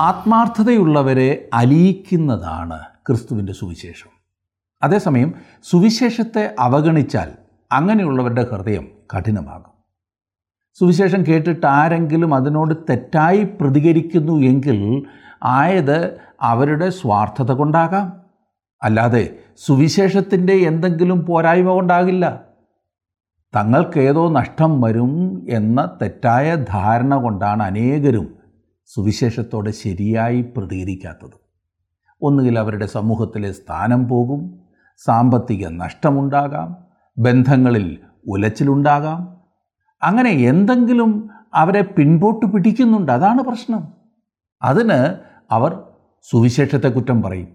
ആത്മാർത്ഥതയുള്ളവരെ അലിയിക്കുന്നതാണ് ക്രിസ്തുവിന്റെ സുവിശേഷം. അതേസമയം സുവിശേഷത്തെ അവഗണിച്ചാൽ അങ്ങനെയുള്ളവരുടെ ഹൃദയം കഠിനമാകും. സുവിശേഷം കേട്ടിട്ട് ആരെങ്കിലും അതിനോട് തെറ്റായി പ്രതികരിക്കുന്നു എങ്കിൽ ആയത് അവരുടെ സ്വാർത്ഥത കൊണ്ടാകാം. അല്ലാതെ സുവിശേഷത്തിന്റെ എന്തെങ്കിലും പോരായ്മ കൊണ്ടാകില്ല. തങ്ങൾക്കേതോ നഷ്ടം വരും എന്ന തെറ്റായ ധാരണ കൊണ്ടാണ് അനേകരും സുവിശേഷത്തോടെ ശരിയായി പ്രതികരിക്കാത്തത് ഒന്നുകിൽ അവരുടെ സമൂഹത്തിലെ സ്ഥാനം പോകും സാമ്പത്തിക നഷ്ടമുണ്ടാകാം ബന്ധങ്ങളിൽ ഉലച്ചിലുണ്ടാകാം. അങ്ങനെ എന്തെങ്കിലും അവരെ പിൻപോട്ട് പിടിക്കുന്നുണ്ട് അതാണ് പ്രശ്നം. അതിന് അവർ സുവിശേഷത്തെ കുറ്റം പറയും.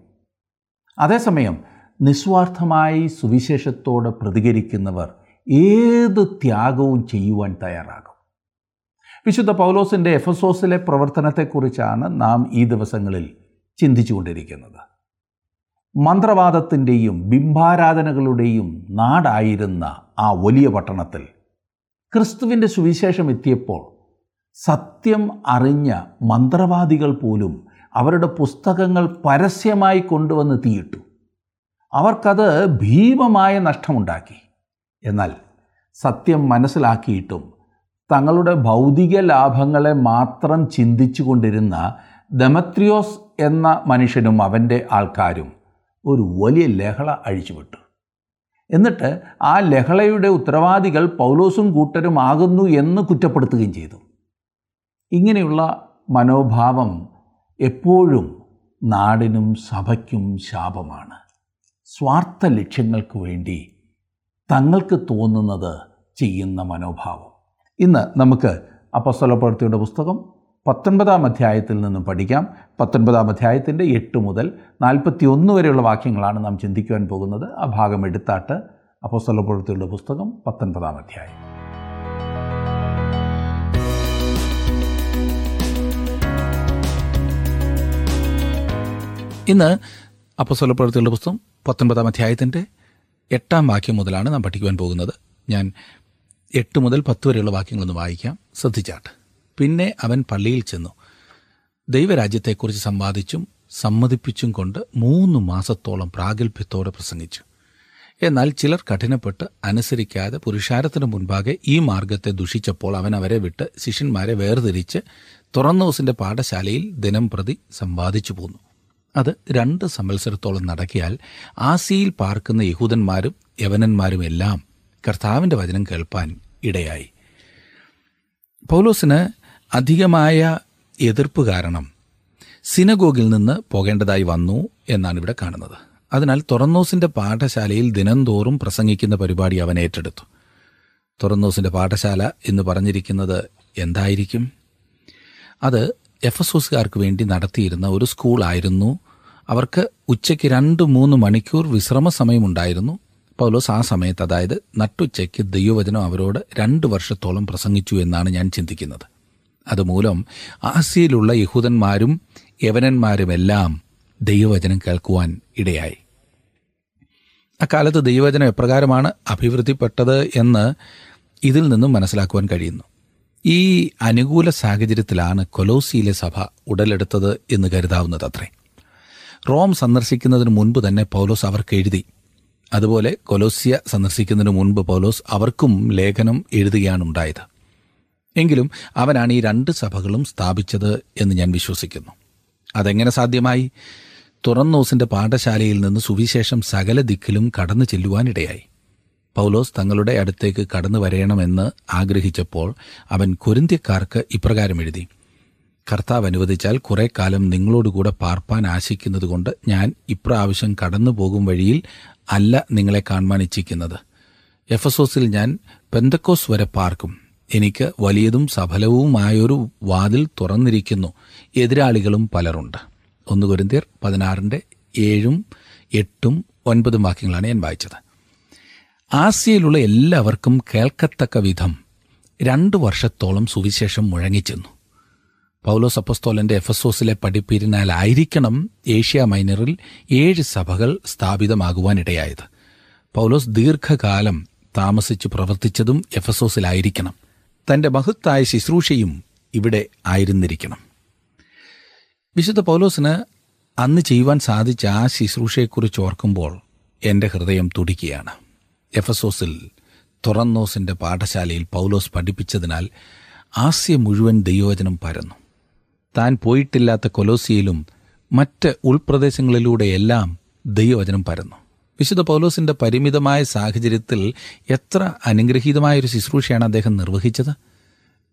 അതേസമയം നിസ്വാർത്ഥമായി സുവിശേഷത്തോട് പ്രതികരിക്കുന്നവർ ഏത് ത്യാഗവും ചെയ്യുവാൻ തയ്യാറാകും. വിശുദ്ധ പൗലോസിന്റെ എഫസോസിലെ പ്രവർത്തനത്തെക്കുറിച്ചാണ് നാം ഈ ദിവസങ്ങളിൽ ചിന്തിച്ചുകൊണ്ടിരിക്കുന്നത്. മന്ത്രവാദത്തിന്റെയും ബിംബാരാധനകളുടെയും നാടായിരുന്ന ആ വലിയ പട്ടണത്തിൽ ക്രിസ്തുവിന്റെ സുവിശേഷം എത്തിയപ്പോൾ സത്യം അറിഞ്ഞ മന്ത്രവാദികൾ പോലും അവരുടെ പുസ്തകങ്ങൾ പരസ്യമായി കൊണ്ടുവന്ന് തീയിട്ടു. അവർക്കത് ഭീമമായ നഷ്ടമുണ്ടാക്കി. എന്നാൽ സത്യം മനസ്സിലാക്കിയിട്ടും തങ്ങളുടെ ഭൗതിക ലാഭങ്ങളെ മാത്രം ചിന്തിച്ചു കൊണ്ടിരുന്ന ദമത്രിയോസ് എന്ന മനുഷ്യനും അവന്റെ ആൾക്കാരും ഒരു വലിയ ലഹള അഴിച്ചുവിട്ടു. എന്നിട്ട് ആ ലഹളയുടെ ഉത്തരവാദികൾ പൗലോസും കൂട്ടരും ആകുന്നു എന്ന് കുറ്റപ്പെടുത്തുകയും ചെയ്തു. ഇങ്ങനെയുള്ള മനോഭാവം എപ്പോഴും നാടിനും സഭയ്ക്കും ശാപമാണ്. സ്വാർത്ഥ ലക്ഷ്യങ്ങൾക്ക് വേണ്ടി തങ്ങൾക്ക് തോന്നുന്നത് ചെയ്യുന്ന മനോഭാവം. ഇന്ന് നമുക്ക് അപ്പസ്വലപ്രവൃത്തിയുടെ പുസ്തകം പത്തൊൻപതാം അധ്യായത്തിൽ നിന്നും പഠിക്കാം. പത്തൊൻപതാം അധ്യായത്തിന്റെ എട്ട് മുതൽ നാൽപ്പത്തി ഒന്ന് വരെയുള്ള വാക്യങ്ങളാണ് നാം ചിന്തിക്കുവാൻ പോകുന്നത്. ആ ഭാഗം എടുത്താട്ട് അപ്പസ്വലപ്രവൃത്തിയുടെ പുസ്തകം പത്തൊൻപതാം അധ്യായം. ഇന്ന് അപ്പസ്വലപ്രവൃത്തികളുടെ പുസ്തകം പത്തൊൻപതാം അധ്യായത്തിന്റെ എട്ടാം വാക്യം മുതലാണ് നാം പഠിക്കുവാൻ പോകുന്നത്. ഞാൻ എട്ട് മുതൽ പത്ത് വരെയുള്ള വാക്യങ്ങളൊന്ന് വായിക്കാം. ശ്രദ്ധിച്ചാട്ട്. പിന്നെ അവൻ പള്ളിയിൽ ചെന്നു. ദൈവരാജ്യത്തെക്കുറിച്ച് സംവാദിച്ചും സമ്മതിപ്പിച്ചും കൊണ്ട് മൂന്ന് മാസത്തോളം പ്രാഗൽഭ്യത്തോടെ പ്രസംഗിച്ചു. എന്നാൽ ചിലർ കഠിനപ്പെട്ട് അനുസരിക്കാതെ പുരുഷാരത്തിന് മുൻപാകെ ഈ മാർഗത്തെ ദുഷിച്ചപ്പോൾ അവൻ അവരെ വിട്ട് ശിഷ്യന്മാരെ വേർതിരിച്ച് തുറന്നോസിന്റെ പാഠശാലയിൽ ദിനം പ്രതി സമ്പാദിച്ചു പോന്നു. അത് രണ്ട് സംവത്സരത്തോളം നടക്കിയാൽ ആസിയിൽ പാർക്കുന്ന യഹൂദന്മാരും യവനന്മാരും എല്ലാം കർത്താവിന്റെ വചനം കേൾപ്പാൻ ഇടയായി. പൗലോസിന് അധികമായ എതിർപ്പ് കാരണം സിനഗോഗിൽ നിന്ന് പോകേണ്ടതായി വന്നു എന്നാണ് ഇവിടെ കാണുന്നത്. അതിനാൽ തുറന്നോസിന്റെ പാഠശാലയിൽ ദിനംതോറും പ്രസംഗിക്കുന്ന പരിപാടി അവൻ ഏറ്റെടുത്തു. തുറന്നോസിന്റെ പാഠശാല എന്ന് പറഞ്ഞിരിക്കുന്നത് എന്തായിരിക്കും? അത് എഫ് എഫസോസുകാർക്ക് വേണ്ടി നടത്തിയിരുന്ന ഒരു സ്കൂളായിരുന്നു അവർക്ക് ഉച്ചയ്ക്ക് രണ്ട് മൂന്ന് മണിക്കൂർ വിശ്രമ സമയമുണ്ടായിരുന്നു പൗലോസ് ആ സമയത്ത് അതായത് നട്ടുച്ചയ്ക്ക് ദൈവവചനം അവരോട് രണ്ട് വർഷത്തോളം പ്രസംഗിച്ചു എന്നാണ് ഞാൻ ചിന്തിക്കുന്നത്. അതുമൂലം ആസിയയിലുള്ള യഹൂദന്മാരും യവനന്മാരുമെല്ലാം ദൈവവചനം കേൾക്കുവാൻ ഇടയായി. അക്കാലത്ത് ദൈവവചനം എപ്രകാരമാണ് അഭിവൃദ്ധിപ്പെട്ടത് എന്ന് ഇതിൽ നിന്നും മനസ്സിലാക്കുവാൻ കഴിയുന്നു. ഈ അനുകൂല സാഹചര്യത്തിലാണ് കൊലോസിയിലെ സഭ ഉടലെടുത്തത് എന്ന് കരുതാവുന്നത് അത്രേ റോം സന്ദർശിക്കുന്നതിന് മുൻപ് തന്നെ പൗലോസ് അവർക്ക് എഴുതി അതുപോലെ കൊലോസ്യ സന്ദർശിക്കുന്നതിന് മുൻപ് പൗലോസ് അവർക്കും ലേഖനം എഴുതുകയാണ് ഉണ്ടായത് എങ്കിലും അവനാണ് ഈ രണ്ട് സഭകളും സ്ഥാപിച്ചത് എന്ന് ഞാൻ വിശ്വസിക്കുന്നു. അതെങ്ങനെ സാധ്യമായി? തുറന്നോസിന്റെ പാഠശാലയിൽ നിന്ന് സുവിശേഷം സകല ദിക്കിലും കടന്നു ചെല്ലുവാനിടയായി. പൗലോസ് തങ്ങളുടെ അടുത്തേക്ക് കടന്നു വരയണമെന്ന് ആഗ്രഹിച്ചപ്പോൾ അവൻ കൊരിന്ത്യക്കാർക്ക് ഇപ്രകാരം എഴുതി. കർത്താവ് അനുവദിച്ചാൽ കുറെ കാലം നിങ്ങളോടുകൂടെ പാർപ്പാൻ ആശിക്കുന്നതുകൊണ്ട് ഞാൻ ഇപ്രാവശ്യം കടന്നു പോകും വഴിയിൽ അല്ല നിങ്ങളെ കാണുവാൻ ഇച്ഛിക്കുന്നത് എഫസോസിൽ ഞാൻ പെന്തക്കോസ് വരെ പാർക്കും. എനിക്ക് വലിയതും സഫലവുമായൊരു വാതിൽ തുറന്നിരിക്കുന്നു. എതിരാളികളും പലരുണ്ട്. ഒന്ന് കുരുന്തിയർ പതിനാറിന്റെ ഏഴും എട്ടും ഒൻപതും വാക്യങ്ങളാണ് ഞാൻ വായിച്ചത്. ആസിയയിലുള്ള എല്ലാവർക്കും കേൾക്കത്തക്ക വിധം രണ്ടു വർഷത്തോളം സുവിശേഷം മുഴങ്ങിച്ചെന്നു. പൗലോസ് അപ്പസ്തോലന്റെ എഫസോസിലെ പഠിപ്പിരിനാലായിരിക്കണം ഏഷ്യ മൈനറിൽ ഏഴ് സഭകൾ സ്ഥാപിതമാകുവാനിടയായത്. പൗലോസ് ദീർഘകാലം താമസിച്ചു പ്രവർത്തിച്ചതും എഫസോസിലായിരിക്കണം. തന്റെ മഹത്തായ ശുശ്രൂഷയും ഇവിടെ ആയിരുന്നിരിക്കണം. വിശുദ്ധ പൗലോസിന് അന്ന് ചെയ്യുവാൻ സാധിച്ച ആ ശുശ്രൂഷയെക്കുറിച്ച് ഓർക്കുമ്പോൾ എന്റെ ഹൃദയം തുടിക്കുകയാണ്. എഫസോസിൽ തുറന്നോസിന്റെ പാഠശാലയിൽ പൗലോസ് പഠിപ്പിച്ചതിനാൽ ആസ്യ മുഴുവൻ ദൈവവചനം പരന്നു. താൻ പോയിട്ടില്ലാത്ത കൊലോസിയയിലും മറ്റ് ഉൾപ്രദേശങ്ങളിലൂടെയെല്ലാം ദൈവവചനം പരന്നു. വിശുദ്ധ പൗലോസിന്റെ പരിമിതമായ സാഹചര്യത്തിൽ എത്ര അനുഗ്രഹീതമായ ഒരു ശുശ്രൂഷയാണ് അദ്ദേഹം നിർവഹിച്ചത്?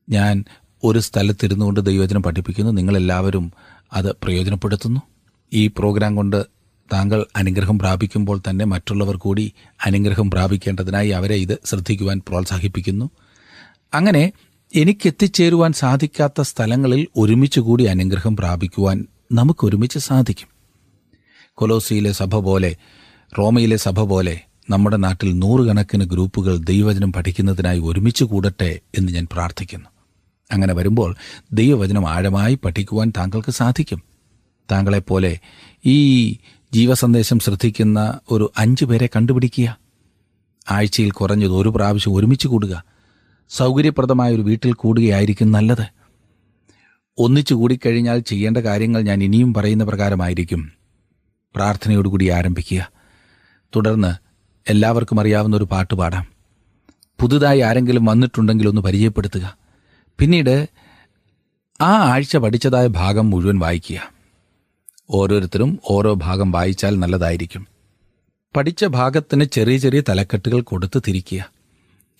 ഞാൻ ഒരു സ്ഥലത്തിരുന്നു കൊണ്ട് ദൈവവചനം പഠിപ്പിക്കുന്നു. നിങ്ങളെല്ലാവരും അത് പ്രയോജനപ്പെടുത്തുന്നു. ഈ പ്രോഗ്രാം കൊണ്ട് താങ്കൾ അനുഗ്രഹം പ്രാപിക്കുമ്പോൾ തന്നെ മറ്റുള്ളവർ കൂടി അനുഗ്രഹം പ്രാപിക്കേണ്ടതിനായി അവരെ ഇത് ശ്രദ്ധിക്കുവാൻ പ്രോത്സാഹിപ്പിക്കുന്നു. അങ്ങനെ എനിക്ക് എത്തിച്ചേരുവാൻ സാധിക്കാത്ത സ്ഥലങ്ങളിൽ ഒരുമിച്ച് കൂടി അനുഗ്രഹം പ്രാപിക്കുവാൻ നമുക്കൊരുമിച്ച് സാധിക്കും. കൊലോസിയിലെ സഭ പോലെ റോമയിലെ സഭ പോലെ നമ്മുടെ നാട്ടിൽ നൂറുകണക്കിന് ഗ്രൂപ്പുകൾ ദൈവവചനം പഠിക്കുന്നതിനായി ഒരുമിച്ച് കൂടട്ടെ എന്ന് ഞാൻ പ്രാർത്ഥിക്കുന്നു. അങ്ങനെ വരുമ്പോൾ ദൈവവചനം ആഴമായി പഠിക്കുവാൻ താങ്കൾക്ക് സാധിക്കും. താങ്കളെപ്പോലെ ഈ ജീവസന്ദേശം ശ്രദ്ധിക്കുന്ന ഒരു അഞ്ചു പേരെ കണ്ടുപിടിക്കുക. ആഴ്ചയിൽ കുറഞ്ഞത് ഒരു പ്രാവശ്യം ഒരുമിച്ച് കൂടുക. സൗകര്യപ്രദമായ ഒരു വീട്ടിൽ കൂടുകയായിരിക്കും നല്ലത്. ഒന്നിച്ചു കൂടിക്കഴിഞ്ഞാൽ ചെയ്യേണ്ട കാര്യങ്ങൾ ഞാൻ ഇനിയും പറയുന്ന പ്രകാരമായിരിക്കും. പ്രാർത്ഥനയോടുകൂടി ആരംഭിക്കുക. തുടർന്ന് എല്ലാവർക്കും അറിയാവുന്ന ഒരു പാട്ട് പാടാം. പുതുതായി ആരെങ്കിലും വന്നിട്ടുണ്ടെങ്കിൽ ഒന്ന് പരിചയപ്പെടുത്തുക. പിന്നീട് ആ ആഴ്ച പഠിച്ചതായ ഭാഗം മുഴുവൻ വായിക്കുക. ഓരോരുത്തരും ഓരോ ഭാഗം വായിച്ചാൽ നല്ലതായിരിക്കും. പഠിച്ച ഭാഗത്തിന് ചെറിയ ചെറിയ തലക്കെട്ടുകൾ കൊടുത്ത് തിരിക്കുക.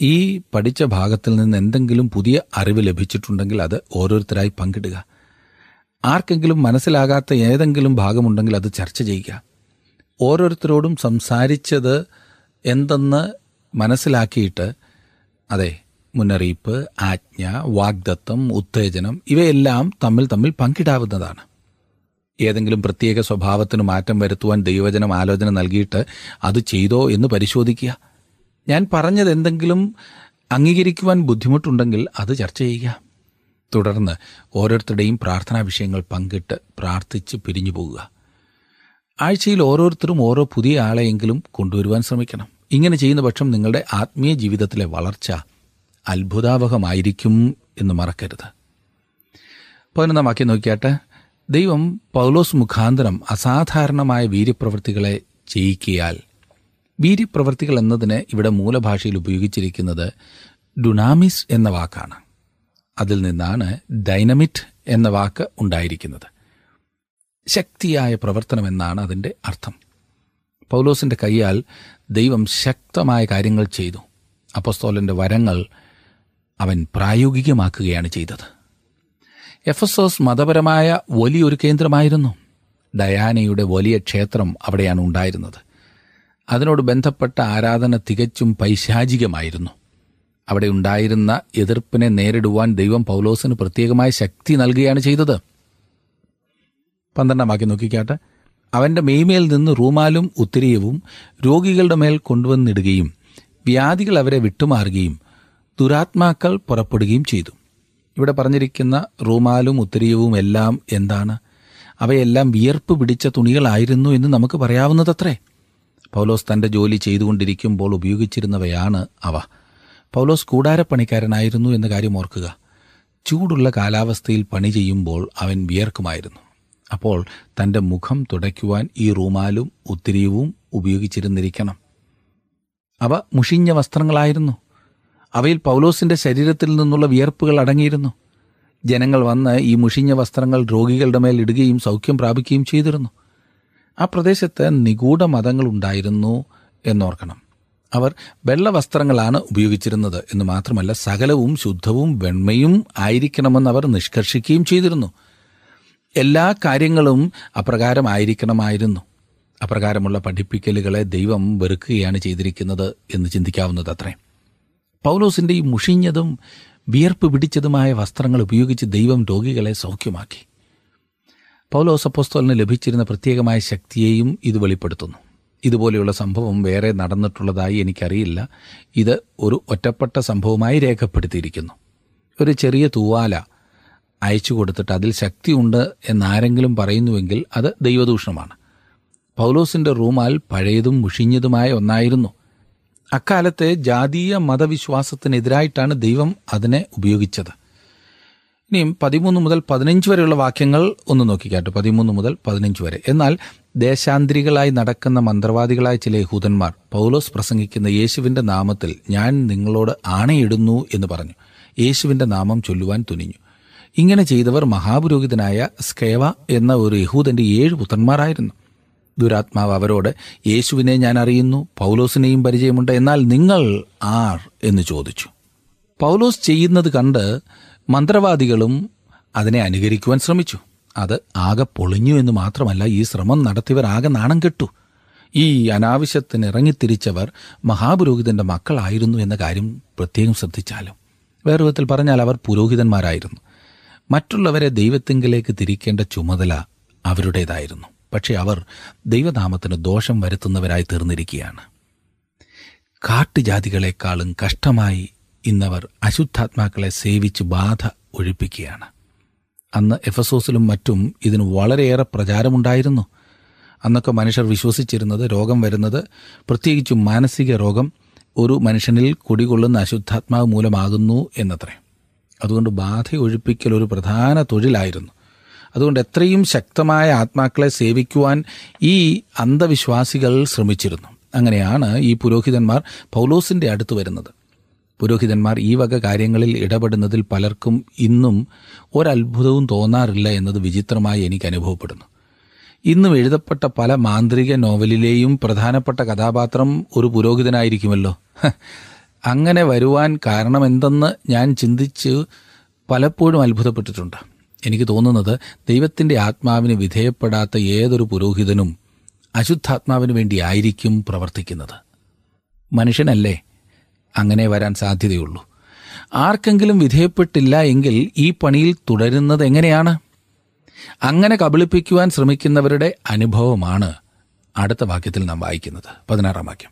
ഈ പഠിച്ച ഭാഗത്തിൽ നിന്ന് എന്തെങ്കിലും പുതിയ അറിവ് ലഭിച്ചിട്ടുണ്ടെങ്കിൽ അത് ഓരോരുത്തരായി പങ്കിടുക. ആർക്കെങ്കിലും മനസ്സിലാകാത്ത ഏതെങ്കിലും ഭാഗമുണ്ടെങ്കിൽ അത് ചർച്ച ചെയ്യുക. ഓരോരുത്തരോടും സംസാരിച്ചത് എന്തെന്ന് മനസ്സിലാക്കിയിട്ട് അതെ മുന്നറിയിപ്പ് ആജ്ഞ വാഗ്ദത്തം ഉത്തേജനം ഇവയെല്ലാം തമ്മിൽ തമ്മിൽ പങ്കിടാവുന്നതാണ്. ഏതെങ്കിലും പ്രത്യേക സ്വഭാവത്തിന് മാറ്റം വരുത്തുവാൻ ദൈവജനം ആലോചന നൽകിയിട്ട് അത് ചെയ്തോ എന്ന് പരിശോധിക്കുക. ഞാൻ പറഞ്ഞത് എന്തെങ്കിലും അംഗീകരിക്കുവാൻ ബുദ്ധിമുട്ടുണ്ടെങ്കിൽ അത് ചർച്ച ചെയ്യുക. തുടർന്ന് ഓരോരുത്തരുടെയും പ്രാർത്ഥനാ വിഷയങ്ങൾ പങ്കിട്ട് പ്രാർത്ഥിച്ച് പിരിഞ്ഞു പോകുക ആഴ്ചയിൽ ഓരോരുത്തരും ഓരോ പുതിയ ആളെയെങ്കിലും കൊണ്ടുവരുവാൻ ശ്രമിക്കണം. ഇങ്ങനെ ചെയ്യുന്ന പക്ഷം നിങ്ങളുടെ ആത്മീയ ജീവിതത്തിലെ വളർച്ച അത്ഭുതാവഹമായിരിക്കും എന്ന് മറക്കരുത്. പതിനൊന്നാം വാക്യം നോക്കിയാട്ടെ ദൈവം പൗലോസ് മുഖാന്തരം അസാധാരണമായ വീര്യപ്രവൃത്തികളെ ചെയ്യിക്കിയാൽ വീര്യപ്രവൃത്തികൾ എന്നതിന് ഇവിടെ മൂലഭാഷയിൽ ഉപയോഗിച്ചിരിക്കുന്നത് ഡുനാമിസ് എന്ന വാക്കാണ്. അതിൽ നിന്നാണ് ഡൈനമിറ്റ് എന്ന വാക്ക് ഉണ്ടായിരിക്കുന്നത്. ശക്തിയായ പ്രവർത്തനം എന്നാണ് അതിന്റെ അർത്ഥം. പൗലോസിന്റെ കൈയാൽ ദൈവം ശക്തമായ കാര്യങ്ങൾ ചെയ്തു. അപ്പസ്തോലന്റെ വരങ്ങൾ അവൻ പ്രായോഗികമാക്കുകയാണ് ചെയ്തത്. എഫ് എസ് എസ് മതപരമായ വലിയൊരു കേന്ദ്രമായിരുന്നു. ഡയാനയുടെ വലിയ ക്ഷേത്രം അവിടെയാണ് ഉണ്ടായിരുന്നത്. അതിനോട് ബന്ധപ്പെട്ട ആരാധന തികച്ചും പൈശാചികമായിരുന്നു. അവിടെ ഉണ്ടായിരുന്ന എതിർപ്പിനെ നേരിടുവാൻ ദൈവം പൗലോസിന് പ്രത്യേകമായ ശക്തി നൽകുകയാണ് ചെയ്തത്. പന്ത്രണ്ടാം ബാക്കി നോക്കിക്കാട്ടെ. അവന്റെ മെയ്മേൽ നിന്ന് റൂമാലും ഉത്തിരിയവും രോഗികളുടെ മേൽ കൊണ്ടുവന്നിടുകയും വ്യാധികൾ അവരെ വിട്ടുമാറുകയും ദുരാത്മാക്കൾ പുറപ്പെടുകയും ചെയ്തു. ഇവിടെ പറഞ്ഞിരിക്കുന്ന റൂമാലും ഉത്തരീയവും എല്ലാം എന്താണ്? അവയെല്ലാം വിയർപ്പ് പിടിച്ച തുണികളായിരുന്നു എന്ന് നമുക്ക് പറയാവുന്നതത്രേ. പൗലോസ് തന്റെ ജോലി ചെയ്തുകൊണ്ടിരിക്കുമ്പോൾ ഉപയോഗിച്ചിരുന്നവയാണ് അവ. പൗലോസ് കൂടാരപ്പണിക്കാരനായിരുന്നു എന്ന കാര്യം ഓർക്കുക. ചൂടുള്ള കാലാവസ്ഥയിൽ പണി ചെയ്യുമ്പോൾ അവൻ വിയർക്കുമായിരുന്നു. അപ്പോൾ തന്റെ മുഖം തുടയ്ക്കുവാൻ ഈ റൂമാലും ഉത്തിരിയവും ഉപയോഗിച്ചിരുന്നിരിക്കണം. അവ മുഷിഞ്ഞ വസ്ത്രങ്ങളായിരുന്നു. അവയിൽ പൗലോസിന്റെ ശരീരത്തിൽ നിന്നുള്ള വിയർപ്പുകൾ അടങ്ങിയിരുന്നു. ജനങ്ങൾ വന്ന് ഈ മുഷിഞ്ഞ വസ്ത്രങ്ങൾ രോഗികളുടെ മേൽ ഇടുകയും സൗഖ്യം പ്രാപിക്കുകയും ചെയ്തിരുന്നു. ആ പ്രദേശത്ത് നിഗൂഢ മതങ്ങൾ ഉണ്ടായിരുന്നു എന്നോർക്കണം. അവർ വെള്ള വസ്ത്രങ്ങളാണ് ഉപയോഗിച്ചിരുന്നത് എന്ന് മാത്രമല്ല സകലവും ശുദ്ധവും വെണ്മയും ആയിരിക്കണമെന്ന് അവർ നിഷ്കർഷിക്കുകയും ചെയ്തിരുന്നു. എല്ലാ കാര്യങ്ങളും അപ്രകാരമായിരിക്കണമായിരുന്നു. അപ്രകാരമുള്ള പഠിപ്പിക്കലുകളെ ദൈവം വെറുക്കുകയാണ് ചെയ്തിരിക്കുന്നത് എന്ന് ചിന്തിക്കാവുന്നത് അത്രേ. പൗലോസിന്റെ ഈ മുഷിഞ്ഞതും വിയർപ്പ് പിടിച്ചതുമായ വസ്ത്രങ്ങൾ ഉപയോഗിച്ച് ദൈവം രോഗികളെ സൗഖ്യമാക്കി. പൗലോസ് അപ്പോസ്തോലിന് ലഭിച്ചിരുന്ന പ്രത്യേകമായ ശക്തിയെയും ഇത് വെളിപ്പെടുത്തുന്നു. ഇതുപോലെയുള്ള സംഭവം വേറെ നടന്നിട്ടുള്ളതായി എനിക്കറിയില്ല. ഇത് ഒരു ഒറ്റപ്പെട്ട സംഭവമായി രേഖപ്പെടുത്തിയിരിക്കുന്നു. ഒരു ചെറിയ തൂവാല അയച്ചു കൊടുത്തിട്ട് അതിൽ ശക്തിയുണ്ട് എന്നാരെങ്കിലും പറയുന്നുവെങ്കിൽ അത് ദൈവദൂഷണമാണ്. പൗലോസിന്റെ റൂമാൽ പഴയതും മുഷിഞ്ഞതുമായ ഒന്നായിരുന്നു. അക്കാലത്തെ ജാതീയ മതവിശ്വാസത്തിനെതിരായിട്ടാണ് ദൈവം അതിനെ ഉപയോഗിച്ചത്. ഇനിയും പതിമൂന്ന് മുതൽ പതിനഞ്ച് വരെയുള്ള വാക്യങ്ങൾ ഒന്ന് നോക്കിക്കാട്ടു. പതിമൂന്ന് മുതൽ പതിനഞ്ച് വരെ. എന്നാൽ ദേശാന്തരികളായി നടക്കുന്ന മന്ത്രവാദികളായ ചില യഹൂദന്മാർ പൗലോസ് പ്രസംഗിക്കുന്ന യേശുവിന്റെ നാമത്തിൽ ഞാൻ നിങ്ങളോട് ആണയിടുന്നു എന്ന് പറഞ്ഞു. യേശുവിന്റെ നാമം ചൊല്ലുവാൻ തുനിഞ്ഞു. ഇങ്ങനെ ചെയ്തവർ മഹാപുരോഹിതനായ സ്കേവ എന്ന ഒരു യഹൂദന്റെ ഏഴ് പുത്രന്മാരായിരുന്നു. ദുരാത്മാവ് അവരോട് യേശുവിനെ ഞാൻ അറിയുന്നു പൗലോസിനെയും പരിചയമുണ്ട് എന്നാൽ നിങ്ങൾ ആർ എന്ന് ചോദിച്ചു. പൗലോസ് ചെയ്യുന്നത് കണ്ട് മന്ത്രവാദികളും അതിനെ അനുകരിക്കുവാൻ ശ്രമിച്ചു. അത് ആകെ പൊളിഞ്ഞു എന്ന് മാത്രമല്ല ഈ ശ്രമം നടത്തിയവർ ആകെ നാണം കെട്ടു. ഈ അനാവശ്യത്തിന് ഇറങ്ങിത്തിരിച്ചവർ മഹാപുരോഹിതന്റെ മക്കളായിരുന്നു എന്ന കാര്യം പ്രത്യേകം ശ്രദ്ധിച്ചാലും. വേറെ വിധത്തിൽ പറഞ്ഞാൽ അവർ പുരോഹിതന്മാരായിരുന്നു. മറ്റുള്ളവരെ ദൈവത്തിങ്കിലേക്ക് തിരിക്കേണ്ട ചുമതല അവരുടേതായിരുന്നു. പക്ഷേ അവർ ദൈവനാമത്തിന് ദോഷം വരുത്തുന്നവരായി തീർന്നിരിക്കുകയാണ്. കാട്ടുജാതികളെക്കാളും കഷ്ടമായി ഇന്നവർ അശുദ്ധാത്മാക്കളെ സേവിച്ച് ബാധ ഒഴിപ്പിക്കുകയാണ്. അന്ന് എഫസോസിലും മറ്റും ഇതിന് വളരെയേറെ പ്രചാരമുണ്ടായിരുന്നു. അന്നൊക്കെ മനുഷ്യർ വിശ്വസിച്ചിരുന്നത് രോഗം വരുന്നത് പ്രത്യേകിച്ചും മാനസിക രോഗം ഒരു മനുഷ്യനിൽ കുടികൊള്ളുന്ന അശുദ്ധാത്മാവ് മൂലമാകുന്നു എന്നത്രേ. അതുകൊണ്ട് ബാധ ഒഴിപ്പിക്കൽ ഒരു പ്രധാന തൊഴിലായിരുന്നു. അതുകൊണ്ട് എത്രയും ശക്തമായ ആത്മാക്കളെ സേവിക്കുവാൻ ഈ അന്ധവിശ്വാസികൾ ശ്രമിച്ചിരുന്നു. അങ്ങനെയാണ് ഈ പുരോഹിതന്മാർ പൗലോസിന്റെ അടുത്ത് വരുന്നത്. പുരോഹിതന്മാർ ഈ വക കാര്യങ്ങളിൽ ഇടപെടുന്നതിൽ പലർക്കും ഇന്നും ഒരത്ഭുതവും തോന്നാറില്ല എന്നത് വിചിത്രമായി എനിക്ക് അനുഭവപ്പെടുന്നു. ഇന്നും എഴുതപ്പെട്ട പല മാന്ത്രിക നോവലിലെയും പ്രധാനപ്പെട്ട കഥാപാത്രം ഒരു പുരോഹിതനായിരിക്കുമല്ലോ. അങ്ങനെ വരുവാൻ കാരണമെന്തെന്ന് ഞാൻ ചിന്തിച്ച് പലപ്പോഴും അത്ഭുതപ്പെട്ടിട്ടുണ്ട്. എനിക്ക് തോന്നുന്നത് ദൈവത്തിന്റെ ആത്മാവിന് വിധേയപ്പെടാത്ത ഏതൊരു പുരോഹിതനും അശുദ്ധാത്മാവിന് വേണ്ടിയായിരിക്കും പ്രവർത്തിക്കുന്നത്. മനുഷ്യനല്ലേ? അങ്ങനെ വരാൻ സാധ്യതയുള്ളൂ. ആർക്കെങ്കിലും വിധേയപ്പെട്ടില്ല എങ്കിൽ ഈ പണിയിൽ തുടരുന്നത് എങ്ങനെയാണ്? അങ്ങനെ കബളിപ്പിക്കുവാൻ ശ്രമിക്കുന്നവരുടെ അനുഭവമാണ് അടുത്ത വാക്യത്തിൽ നാം വായിക്കുന്നത്. പതിനാറാം വാക്യം.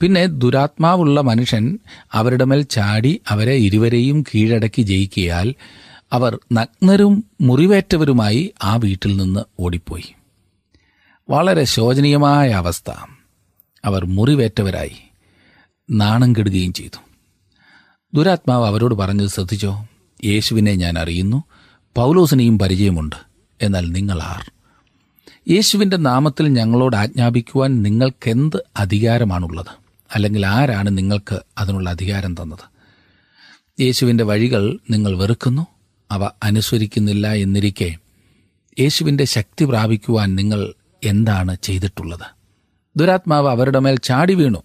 പിന്നെ ദുരാത്മാവുള്ള മനുഷ്യൻ അവരുടെ മേൽ ചാടി അവരെ ഇരുവരെയും കീഴടക്കി ജയിക്കിയാൽ അവർ നഗ്നരും മുറിവേറ്റവരുമായി ആ വീട്ടിൽ നിന്ന് ഓടിപ്പോയി. വളരെ ശോചനീയമായ അവസ്ഥ. അവർ മുറിവേറ്റവരായി. നാണം കെടുകയും ചെയ്തു. ദുരാത്മാവ് അവരോട് പറഞ്ഞത് ശ്രദ്ധിച്ചോ? യേശുവിനെ ഞാൻ അറിയുന്നു. പൗലോസിനെയും പരിചയമുണ്ട്. എന്നാൽ നിങ്ങൾ ആർ? യേശുവിന്റെ നാമത്തിൽ ഞങ്ങളോട് ആജ്ഞാപിക്കുവാൻ നിങ്ങൾക്കെന്ത് അധികാരമാണുള്ളത്? അല്ലെങ്കിൽ ആരാണ് നിങ്ങൾക്ക് അതിനുള്ള അധികാരം തന്നത്? യേശുവിന്റെ വഴികൾ നിങ്ങൾ വെറുക്കുന്നു? അവ അനുസരിക്കുന്നില്ല എന്നിരിക്കെ യേശുവിന്റെ ശക്തി പ്രാപിക്കുവാൻ നിങ്ങൾ എന്താണ് ചെയ്തിട്ടുള്ളത്? ദുരാത്മാവ് അവരുടെ മേൽ ചാടി വീണു.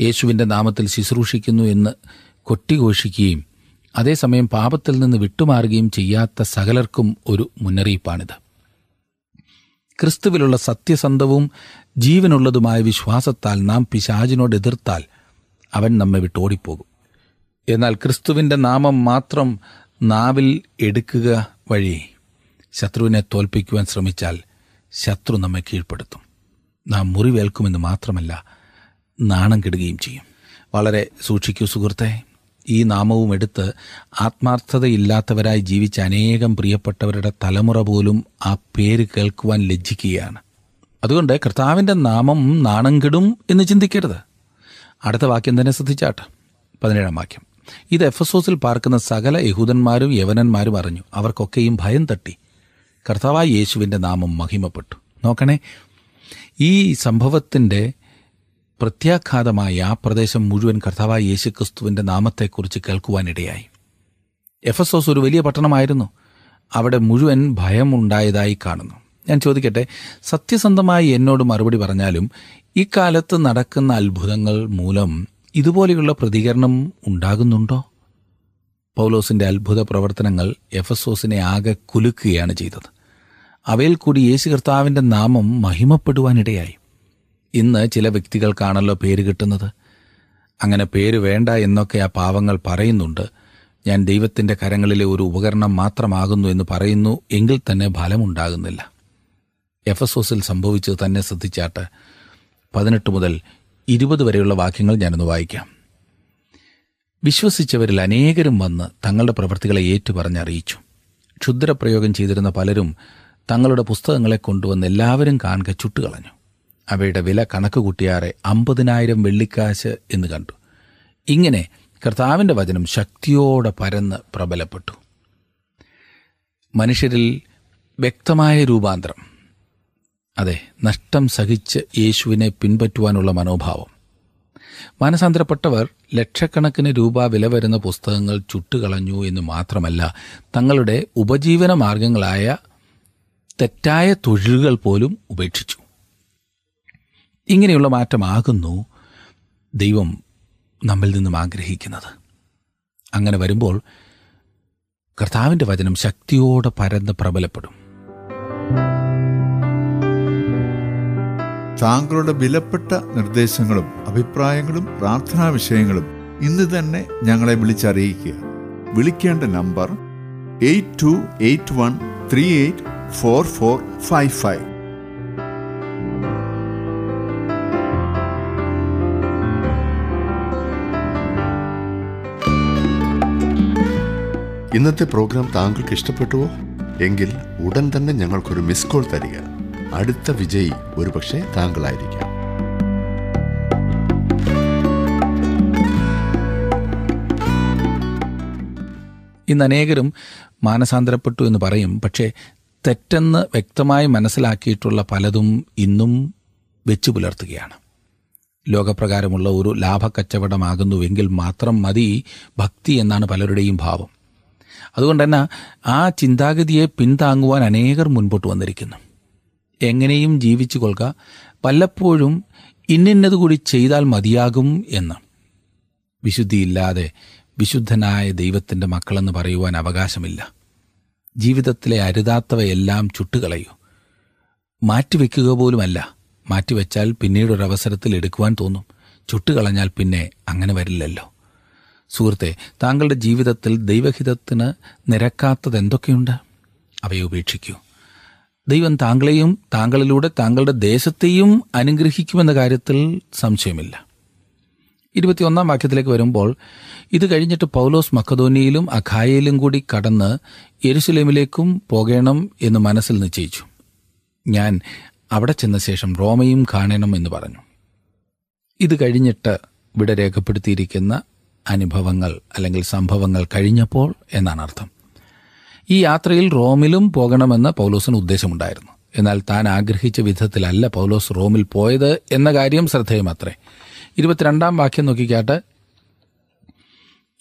യേശുവിന്റെ നാമത്തിൽ ശുശ്രൂഷിക്കുന്നു എന്ന് കൊട്ടിഘോഷിക്കുകയും അതേസമയം പാപത്തിൽ നിന്ന് വിട്ടുമാറുകയും ചെയ്യാത്ത സകലർക്കും ഒരു മുന്നറിയിപ്പാണിത്. ക്രിസ്തുവിലുള്ള സത്യസന്ധവും ജീവനുള്ളതുമായ വിശ്വാസത്താൽ നാം പിശാചിനോട് എതിർത്താൽ അവൻ നമ്മെ വിട്ടോടിപ്പോകും എന്നാൽ ക്രിസ്തുവിന്റെ നാമം മാത്രം നാവിൽ എടുക്കുക വഴി ശത്രുവിനെ തോൽപ്പിക്കുവാൻ ശ്രമിച്ചാൽ ശത്രു നമ്മെ കീഴ്പ്പെടുത്തും. നാം മുറിവേൽക്കുമെന്ന് മാത്രമല്ല നാണം കെടുകയും ചെയ്യും. വളരെ സൂക്ഷിക്കൂ സുഹൃത്തെ. ഈ നാമവും എടുത്ത് ആത്മാർത്ഥതയില്ലാത്തവരായി ജീവിച്ച അനേകം പ്രിയപ്പെട്ടവരുടെ തലമുറ പോലും ആ പേര് കേൾക്കുവാൻ ലജ്ജിക്കുകയാണ്. അതുകൊണ്ട് കർത്താവിന്റെ നാമം നാണം കെടും എന്ന് ചിന്തിക്കരുത്. അടുത്ത വാക്യം തന്നെ ശ്രദ്ധിച്ചാട്ട്. പതിനേഴാം വാക്യം. ഇത് എഫസോസിൽ പാർക്കുന്ന സകല യഹൂദന്മാരും യവനന്മാരും അറിഞ്ഞു. അവർക്കൊക്കെയും ഭയം തട്ടി. കർത്താവായ യേശുവിന്റെ നാമം മഹിമപ്പെട്ടു. നോക്കണേ ഈ സംഭവത്തിന്റെ പ്രത്യാഘാതമായി ആ പ്രദേശം മുഴുവൻ കർത്താവായ യേശുക്രിസ്തുവിന്റെ നാമത്തെക്കുറിച്ച് കേൾക്കുവാനിടയായി. എഫസോസ് ഒരു വലിയ പട്ടണമായിരുന്നു. അവിടെ മുഴുവൻ ഭയമുണ്ടായതായി കാണുന്നു. ഞാൻ ചോദിക്കട്ടെ സത്യസന്ധമായി എന്നോട് മറുപടി പറഞ്ഞാലും ഇക്കാലത്ത് നടക്കുന്ന അത്ഭുതങ്ങൾ മൂലം ഇതുപോലെയുള്ള പ്രതികരണം ഉണ്ടാകുന്നുണ്ടോ? പൗലോസിന്റെ അത്ഭുത പ്രവർത്തനങ്ങൾ എഫസോസിനെ ആകെ കുലുക്കുകയാണ് ചെയ്തത്. അവയിൽ കൂടി യേശു കർത്താവിന്റെ നാമം മഹിമപ്പെടുവാനിടയായി. ഇന്ന് ചില വ്യക്തികൾക്കാണല്ലോ പേര് കിട്ടുന്നത്? അങ്ങനെ പേര് വേണ്ട എന്നൊക്കെ ആ പാവങ്ങൾ പറയുന്നുണ്ട്. ഞാൻ ദൈവത്തിന്റെ കരങ്ങളിലെ ഒരു ഉപകരണം മാത്രമാകുന്നു എന്ന് പറയുന്നു എങ്കിൽ തന്നെ ഫലമുണ്ടാകുന്നില്ല. എഫസോസിൽ സംഭവിച്ചത് തന്നെ ശ്രദ്ധിച്ചാട്ട് പതിനെട്ട് മുതൽ ഇരുപത് വരെയുള്ള വാക്യങ്ങൾ ഞാനൊന്ന് വായിക്കാം. വിശ്വസിച്ചവരിൽ അനേകരും വന്ന് തങ്ങളുടെ പ്രവൃത്തികളെ ഏറ്റുപറഞ്ഞറിയിച്ചു. ക്ഷുദ്രപ്രയോഗം ചെയ്തിരുന്ന പലരും തങ്ങളുടെ പുസ്തകങ്ങളെ കൊണ്ടുവന്ന് എല്ലാവരും കാണുക ചുട്ടുകളഞ്ഞു. അവയുടെ വില കണക്ക് കൂട്ടിയാറെ അമ്പതിനായിരം വെള്ളിക്കാശ് എന്ന് കണ്ടു. ഇങ്ങനെ കർത്താവിന്റെ വചനം ശക്തിയോടെ പരന്ന് പ്രബലപ്പെട്ടു. മനുഷ്യരിൽ വ്യക്തമായ രൂപാന്തരം. അതെ നഷ്ടം സഹിച്ച് യേശുവിനെ പിൻപറ്റുവാനുള്ള മനോഭാവം. മാനസാന്തരപ്പെട്ടവർ ലക്ഷക്കണക്കിന് രൂപ വില വരുന്ന പുസ്തകങ്ങൾ ചുട്ടുകളഞ്ഞു എന്ന് മാത്രമല്ല തങ്ങളുടെ ഉപജീവന മാർഗങ്ങളായ തെറ്റായ തൊഴിലുകൾ പോലും ഉപേക്ഷിച്ചു. ഇങ്ങനെയുള്ള മാറ്റമാകുന്നു ദൈവം നമ്മിൽ നിന്നും ആഗ്രഹിക്കുന്നത്. അങ്ങനെ വരുമ്പോൾ കർത്താവിന്റെ വചനം ശക്തിയോടെ പരന്ന് പ്രബലപ്പെടും. താങ്കളുടെ വിലപ്പെട്ട നിർദ്ദേശങ്ങളും അഭിപ്രായങ്ങളും പ്രാർത്ഥനാ വിഷയങ്ങളും ഇന്ന് തന്നെ ഞങ്ങളെ വിളിച്ചറിയിക്കുക. വിളിക്കേണ്ട number eight two eight one three eight four four five five. ഇന്നത്തെ പ്രോഗ്രാം താങ്കൾക്ക് ഇഷ്ടപ്പെട്ടുവോ? എങ്കിൽ ഉടൻ തന്നെ ഞങ്ങൾക്കൊരു മിസ് കോൾ തരിക. അടുത്ത വിജയി ഒരുപക്ഷെ താങ്കളായിരിക്കാം. ഇന്ന് അനേകരും മാനസാന്തരപ്പെട്ടു എന്ന് പറയും. പക്ഷേ തെറ്റെന്ന് വ്യക്തമായി മനസ്സിലാക്കിയിട്ടുള്ള പലതും ഇന്നും വെച്ചു പുലർത്തുകയാണ്. ലോകപ്രകാരമുള്ള ഒരു ലാഭക്കച്ചവടമാകുന്നുവെങ്കിൽ മാത്രം മതി ഭക്തി എന്നാണ് പലരുടെയും ഭാവം. അതുകൊണ്ട് തന്നെ ആ ചിന്താഗതിയെ പിന്താങ്ങുവാൻ അനേകർ മുൻപോട്ട് വന്നിരിക്കുന്നു. എങ്ങനെയും ജീവിച്ചു കൊള്ളുക പലപ്പോഴും ഇന്നിന്നത് കൂടി ചെയ്താൽ മതിയാകും എന്ന്. വിശുദ്ധിയില്ലാതെ വിശുദ്ധനായ ദൈവത്തിന്റെ മക്കളെന്ന് പറയുവാൻ അവകാശമില്ല. ജീവിതത്തിലെ അരുതാത്തവയെല്ലാം ചുട്ടുകളയൂ. മാറ്റിവെക്കുക പോലുമല്ല. മാറ്റിവെച്ചാൽ പിന്നീടൊരവസരത്തിൽ എടുക്കുവാൻ തോന്നും. ചുട്ടുകളഞ്ഞാൽ പിന്നെ അങ്ങനെ വരില്ലല്ലോ. സുഹൃത്തെ താങ്കളുടെ ജീവിതത്തിൽ ദൈവഹിതത്തിന് നിരക്കാത്തത് എന്തൊക്കെയുണ്ട് അവയെ ഉപേക്ഷിക്കൂ. ദൈവം താങ്കളെയും താങ്കളിലൂടെ താങ്കളുടെ ദേശത്തെയും അനുഗ്രഹിക്കുമെന്ന കാര്യത്തിൽ സംശയമില്ല. ഇരുപത്തിയൊന്നാം വാക്യത്തിലേക്ക് വരുമ്പോൾ ഇത് കഴിഞ്ഞിട്ട് പൗലോസ് മക്കധോനിയിലും അഖായയിലും കൂടി കടന്ന് യെരുസലേമിലേക്കും പോകണം എന്ന് മനസ്സിൽ നിശ്ചയിച്ചു. ഞാൻ അവിടെ ചെന്ന ശേഷം റോമയും കാണണം എന്ന് പറഞ്ഞു. ഇത് കഴിഞ്ഞിട്ട് ഇവിടെ രേഖപ്പെടുത്തിയിരിക്കുന്ന അനുഭവങ്ങൾ അല്ലെങ്കിൽ സംഭവങ്ങൾ കഴിഞ്ഞപ്പോൾ എന്നാണ് അർത്ഥം. ഈ യാത്രയിൽ റോമിലും പോകണമെന്ന് പൗലോസിന് ഉദ്ദേശമുണ്ടായിരുന്നു. എന്നാൽ താൻ ആഗ്രഹിച്ച വിധത്തിലല്ല പൗലോസ് റോമിൽ പോയത് എന്ന കാര്യം ശ്രദ്ധേയമത്രേ. ഇരുപത്തിരണ്ടാം വാക്യം നോക്കിക്കാട്ട്.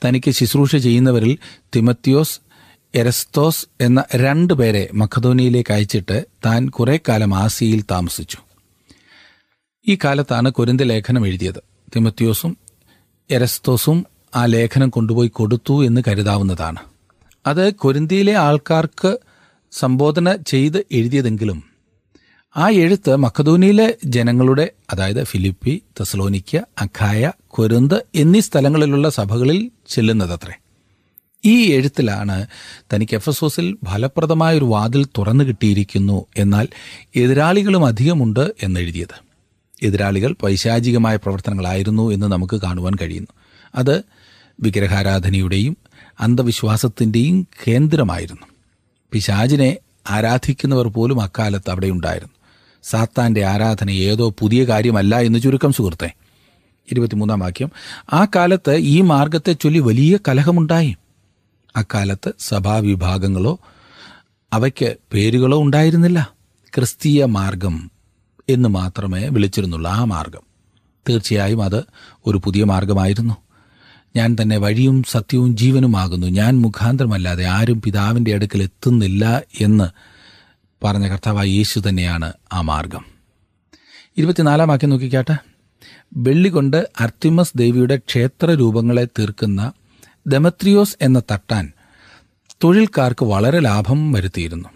തനിക്ക് ശുശ്രൂഷ ചെയ്യുന്നവരിൽ തിമത്യോസ് എരസ്തോസ് എന്ന രണ്ടു പേരെ മഖദോനിയയിലേക്ക് അയച്ചിട്ട് താൻ കുറെ കാലം ആസിയിൽ താമസിച്ചു. ഈ കാലത്താണ് കുരിന്ത ലേഖനം എഴുതിയത്. തിമത്യോസും എരസ്തോസും ആ ലേഖനം കൊണ്ടുപോയി കൊടുത്തു എന്ന് കരുതാവുന്നതാണ്. അത് കൊരിന്തിയിലെ ആൾക്കാർക്ക് സംബോധന ചെയ്ത് എഴുതിയതെങ്കിലും ആ എഴുത്ത് മക്കദൂനിയിലെ ജനങ്ങളുടെ അതായത് ഫിലിപ്പി തെസ്ലോനിക്ക അഖായ കൊരുന്ത് എന്നീ സ്ഥലങ്ങളിലുള്ള സഭകളിൽ ചെല്ലുന്നതത്രേ. ഈ എഴുത്തിലാണ് തനിക്ക് എഫ് എഫസോസിൽ ഫലപ്രദമായ ഒരു വാതിൽ തുറന്നു കിട്ടിയിരിക്കുന്നു എന്നാൽ എതിരാളികളും അധികമുണ്ട് എന്നെഴുതിയത്. എതിരാളികൾ പൈശാചികമായ പ്രവർത്തനങ്ങളായിരുന്നു എന്ന് നമുക്ക് കാണുവാൻ കഴിയുന്നു. അത് വിഗ്രഹാരാധനയുടെയും അന്ധവിശ്വാസത്തിന്റെയും കേന്ദ്രമായിരുന്നു. പിശാജിനെ ആരാധിക്കുന്നവർ പോലും അക്കാലത്ത് അവിടെ ഉണ്ടായിരുന്നു. സാത്താന്റെ ആരാധന ഏതോ പുതിയ കാര്യമല്ല എന്ന് ചുരുക്കം സുഹൃത്തെ. ഇരുപത്തിമൂന്നാം വാക്യം. ആ കാലത്ത് ഈ മാർഗത്തെ ചൊല്ലി വലിയ കലഹമുണ്ടായി. അക്കാലത്ത് സഭാവിഭാഗങ്ങളോ അവയ്ക്ക് പേരുകളോ ഉണ്ടായിരുന്നില്ല. ക്രിസ്തീയ മാർഗം എന്ന് മാത്രമേ വിളിച്ചിരുന്നുള്ളൂ ആ മാർഗം. തീർച്ചയായും അത് ഒരു പുതിയ മാർഗമായിരുന്നു. ഞാൻ തന്നെ വഴിയും സത്യവും ജീവനുമാകുന്നു. ഞാൻ മുഖാന്തരമല്ലാതെ ആരും പിതാവിന്റെ അടുക്കൽ എത്തുന്നില്ല എന്ന് പറഞ്ഞ കർത്താവായ യേശു തന്നെയാണ് ആ മാർഗം. ഇരുപത്തിനാലാം വാക്യം നോക്കിക്കാട്ടെ. വെള്ളി കൊണ്ട് അർത്തിമസ് ദേവിയുടെ ക്ഷേത്ര രൂപങ്ങളെ തീർക്കുന്ന ദമത്രിയോസ് എന്ന തട്ടാൻ തൊഴിൽക്കാർക്ക് വളരെ ലാഭം വരുത്തിയിരുന്നു.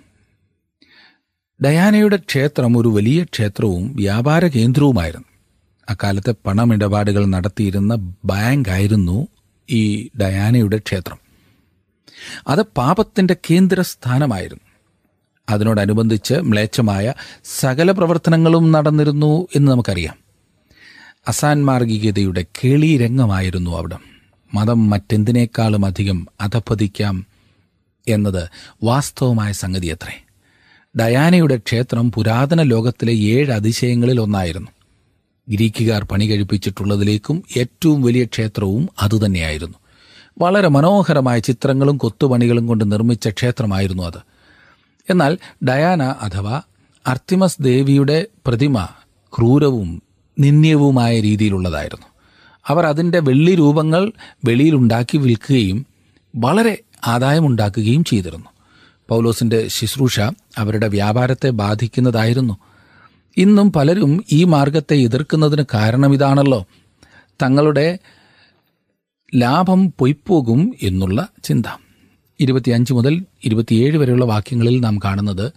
ഡയാനയുടെ ക്ഷേത്രം ഒരു വലിയ ക്ഷേത്രവും വ്യാപാര കേന്ദ്രവുമായിരുന്നു. അക്കാലത്തെ പണമിടപാടുകൾ നടത്തിയിരുന്ന ബാങ്കായിരുന്നു ഈ ഡയാനയുടെ ക്ഷേത്രം. അത് പാപത്തിന്റെ കേന്ദ്രസ്ഥാനമായിരുന്നു. അതിനോടനുബന്ധിച്ച് മ്ലേച്ഛമായ സകല പ്രവർത്തനങ്ങളും നടന്നിരുന്നു എന്ന് നമുക്കറിയാം. അസാൻമാർഗികതയുടെ കേളീരംഗമായിരുന്നു അവിടെ. മതം മറ്റെന്തിനേക്കാളും അധികം അധപ്പതിക്കാം എന്നത് വാസ്തവമായ സംഗതിയത്രേ. ഡയാനയുടെ ക്ഷേത്രം പുരാതന ലോകത്തിലെ ഏഴ് അതിശയങ്ങളിൽ ഒന്നായിരുന്നു. ഗ്രീക്കുകാർ പണി കഴിപ്പിച്ചിട്ടുള്ളതിലേക്കും ഏറ്റവും വലിയ ക്ഷേത്രവും അതുതന്നെയായിരുന്നു. വളരെ മനോഹരമായ ചിത്രങ്ങളും കൊത്തുപണികളും കൊണ്ട് നിർമ്മിച്ച ക്ഷേത്രമായിരുന്നു അത്. എന്നാൽ ഡയാന അഥവാ അർത്തിമസ് ദേവിയുടെ പ്രതിമ ക്രൂരവും നിന്ദ്യവുമായ രീതിയിലുള്ളതായിരുന്നു. അവർ അതിന്റെ വെള്ളി രൂപങ്ങൾ വെളിയിലുണ്ടാക്കി വിൽക്കുകയും വളരെ ആദായമുണ്ടാക്കുകയും ചെയ്തിരുന്നു. പൗലോസിന്റെ ശുശ്രൂഷ അവരുടെ വ്യാപാരത്തെ ബാധിക്കുന്നതായിരുന്നു. ഇന്നും പലരും ഈ മാർഗത്തെ എതിർക്കുന്നതിന് കാരണം ഇതാണല്ലോ. തങ്ങളുടെ ലാഭം പൊയ്പോകും എന്നുള്ള ചിന്ത. ഇരുപത്തിയഞ്ച് മുതൽ ഇരുപത്തിയേഴ് വരെയുള്ള വാക്യങ്ങളിൽ നാം കാണുന്നത്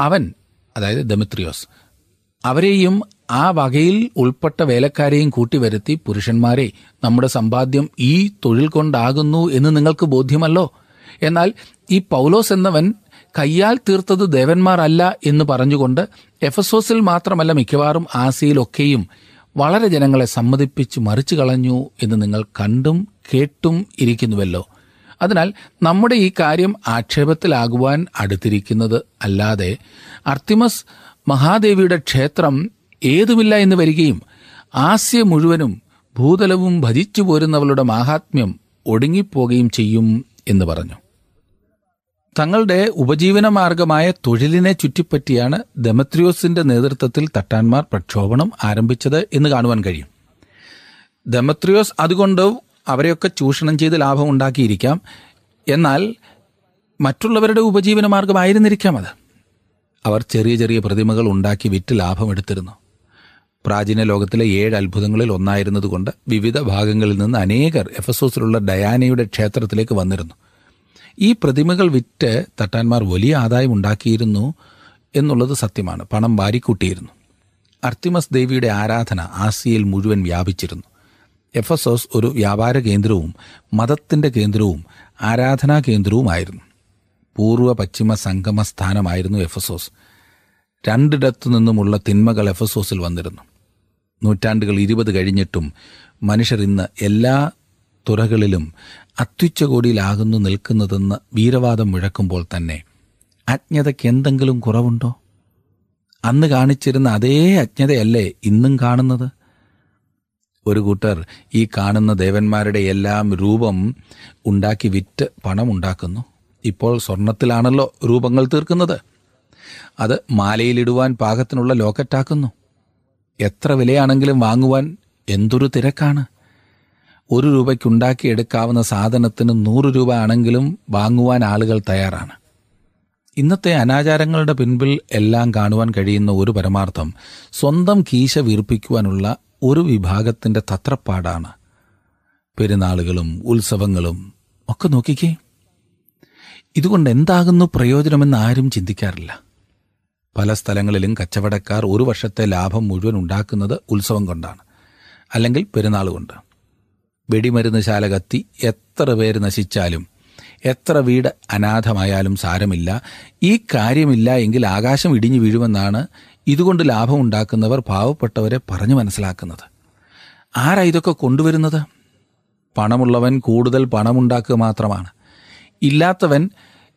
അവൻ അതായത് ദമിത്രിയോസ് അവരെയും ആ വകയിൽ ഉൾപ്പെട്ട വേലക്കാരെയും കൂട്ടിവരുത്തി പുരുഷന്മാരെ നമ്മുടെ സമ്പാദ്യം ഈ തൊഴിൽ കൊണ്ടാകുന്നു എന്ന് നിങ്ങൾക്ക് ബോധ്യമല്ലോ? എന്നാൽ ഈ പൗലോസ് എന്നവൻ കയ്യാൽ തീർത്തത് ദേവന്മാരല്ല എന്ന് പറഞ്ഞുകൊണ്ട് എഫസോസിൽ മാത്രമല്ല മിക്കവാറും ആസിയിലൊക്കെയും വളരെ ജനങ്ങളെ സമ്മതിപ്പിച്ച് മറിച്ചു കളഞ്ഞു എന്ന് നിങ്ങൾ കണ്ടും കേട്ടും ഇരിക്കുന്നുവല്ലോ. അതിനാൽ നമ്മുടെ ഈ കാര്യം ആക്ഷേപത്തിലാകുവാൻ അടുത്തിരിക്കുന്നത് അല്ലാതെ അർത്തിമസ് മഹാദേവിയുടെ ക്ഷേത്രം ഏതുമില്ല എന്ന് വരികയും ആസ്യ മുഴുവനും ഭൂതലവും ഭജിച്ചു പോരുന്നവളുടെ മാഹാത്മ്യം ഒടുങ്ങിപ്പോകുകയും ചെയ്യും എന്ന് പറഞ്ഞു. തങ്ങളുടെ ഉപജീവന മാർഗമായ തൊഴിലിനെ ചുറ്റിപ്പറ്റിയാണ് ദമത്രിയോസിന്റെ നേതൃത്വത്തിൽ തട്ടാന്മാർ പ്രക്ഷോഭണം ആരംഭിച്ചത് എന്ന് കാണുവാൻ കഴിയും. ദമത്രിയോസ് അതുകൊണ്ട് അവരെയൊക്കെ ചൂഷണം ചെയ്ത് ലാഭം ഉണ്ടാക്കിയിരിക്കാം. എന്നാൽ മറ്റുള്ളവരുടെ ഉപജീവന മാർഗമായിരുന്നിരിക്കാം അത്. അവർ ചെറിയ ചെറിയ പ്രതിമകൾ ഉണ്ടാക്കി വിറ്റ് ലാഭമെടുത്തിരുന്നു പ്രാചീന ലോകത്തിലെ ഏഴ് അത്ഭുതങ്ങളിൽ ഒന്നായിരുന്നതുകൊണ്ട് വിവിധ ഭാഗങ്ങളിൽ നിന്ന് അനേകർ എഫസോസിലുള്ള ഡയാനയുടെ ക്ഷേത്രത്തിലേക്ക് വന്നിരുന്നു. ഈ പ്രതിമകൾ വിറ്റ് തട്ടാന്മാർ വലിയ ആദായം ഉണ്ടാക്കിയിരുന്നു എന്നുള്ളത് സത്യമാണ്. പണം വാരിക്കൂട്ടിയിരുന്നു. അർത്തിമസ് ദേവിയുടെ ആരാധന ആസിയയിൽ മുഴുവൻ വ്യാപിച്ചിരുന്നു. എഫസോസ് ഒരു വ്യാപാര കേന്ദ്രവും മതത്തിന്റെ കേന്ദ്രവും ആരാധനാ കേന്ദ്രവുമായിരുന്നു. പൂർവ പശ്ചിമ സംഗമ സ്ഥാനമായിരുന്നു എഫസോസ്. രണ്ടിടത്തു നിന്നുമുള്ള തിന്മകൾ എഫസോസിൽ വന്നിരുന്നു. നൂറ്റാണ്ടുകൾ ഇരുപത് കഴിഞ്ഞിട്ടും മനുഷ്യർ ഇന്ന് എല്ലാ തുറകളിലും അത്യുച്ചകോടിയിലാകുന്നു നിൽക്കുന്നതെന്ന് വീരവാദം മുഴക്കുമ്പോൾ തന്നെ അജ്ഞതയ്ക്ക് എന്തെങ്കിലും കുറവുണ്ടോ? അന്ന് കാണിച്ചിരുന്ന അതേ അജ്ഞതയല്ലേ ഇന്നും കാണുന്നത്? ഒരു കൂട്ടർ ഈ കാണുന്ന ദേവന്മാരുടെ എല്ലാം രൂപം ഉണ്ടാക്കി വിറ്റ് പണം ഉണ്ടാക്കുന്നു ഇപ്പോൾ സ്വർണത്തിലാണല്ലോ രൂപങ്ങൾ തീർക്കുന്നത്. അത് മാലയിലിടുവാൻ പാകത്തിനുള്ള ലോക്കറ്റാക്കുന്നു. എത്ര വിലയാണെങ്കിലും വാങ്ങുവാൻ എന്തൊരു തിരക്കാണ്. ഒരു രൂപയ്ക്കുണ്ടാക്കി എടുക്കാവുന്ന സാധനത്തിന് നൂറ് രൂപ ആണെങ്കിലും വാങ്ങുവാൻ ആളുകൾ തയ്യാറാണ്. ഇന്നത്തെ അനാചാരങ്ങളുടെ പിൻപിൽ എല്ലാം കാണുവാൻ കഴിയുന്ന ഒരു പരമാർത്ഥം സ്വന്തം കീശ വീർപ്പിക്കുവാനുള്ള ഒരു വിഭാഗത്തിന്റെ തത്രപ്പാടാണ്. പെരുന്നാളുകളും ഉത്സവങ്ങളും ഒക്കെ നോക്കിക്കേ. ഇതുകൊണ്ട് എന്താകുന്നു പ്രയോജനമെന്ന് ആരും ചിന്തിക്കാറില്ല. പല സ്ഥലങ്ങളിലും കച്ചവടക്കാർ ഒരു വർഷത്തെ ലാഭം മുഴുവൻ ഉണ്ടാക്കുന്നത് ഉത്സവം കൊണ്ടാണ്. അല്ലെങ്കിൽ പെരുന്നാൾ വെടിമരുന്ന് ശാല കത്തി എത്ര പേര് നശിച്ചാലും എത്ര വീട് അനാഥമായാലും സാരമില്ല. ഈ കാര്യമില്ല എങ്കിൽ ആകാശം ഇടിഞ്ഞു വീഴുമെന്നാണ് ഇതുകൊണ്ട് ലാഭമുണ്ടാക്കുന്നവർ പാവപ്പെട്ടവരെ പറഞ്ഞു മനസ്സിലാക്കുന്നത്. ആരാ ഇതൊക്കെ കൊണ്ടുവരുന്നത്? പണമുള്ളവൻ കൂടുതൽ പണമുണ്ടാക്കുക മാത്രമാണ്. ഇല്ലാത്തവൻ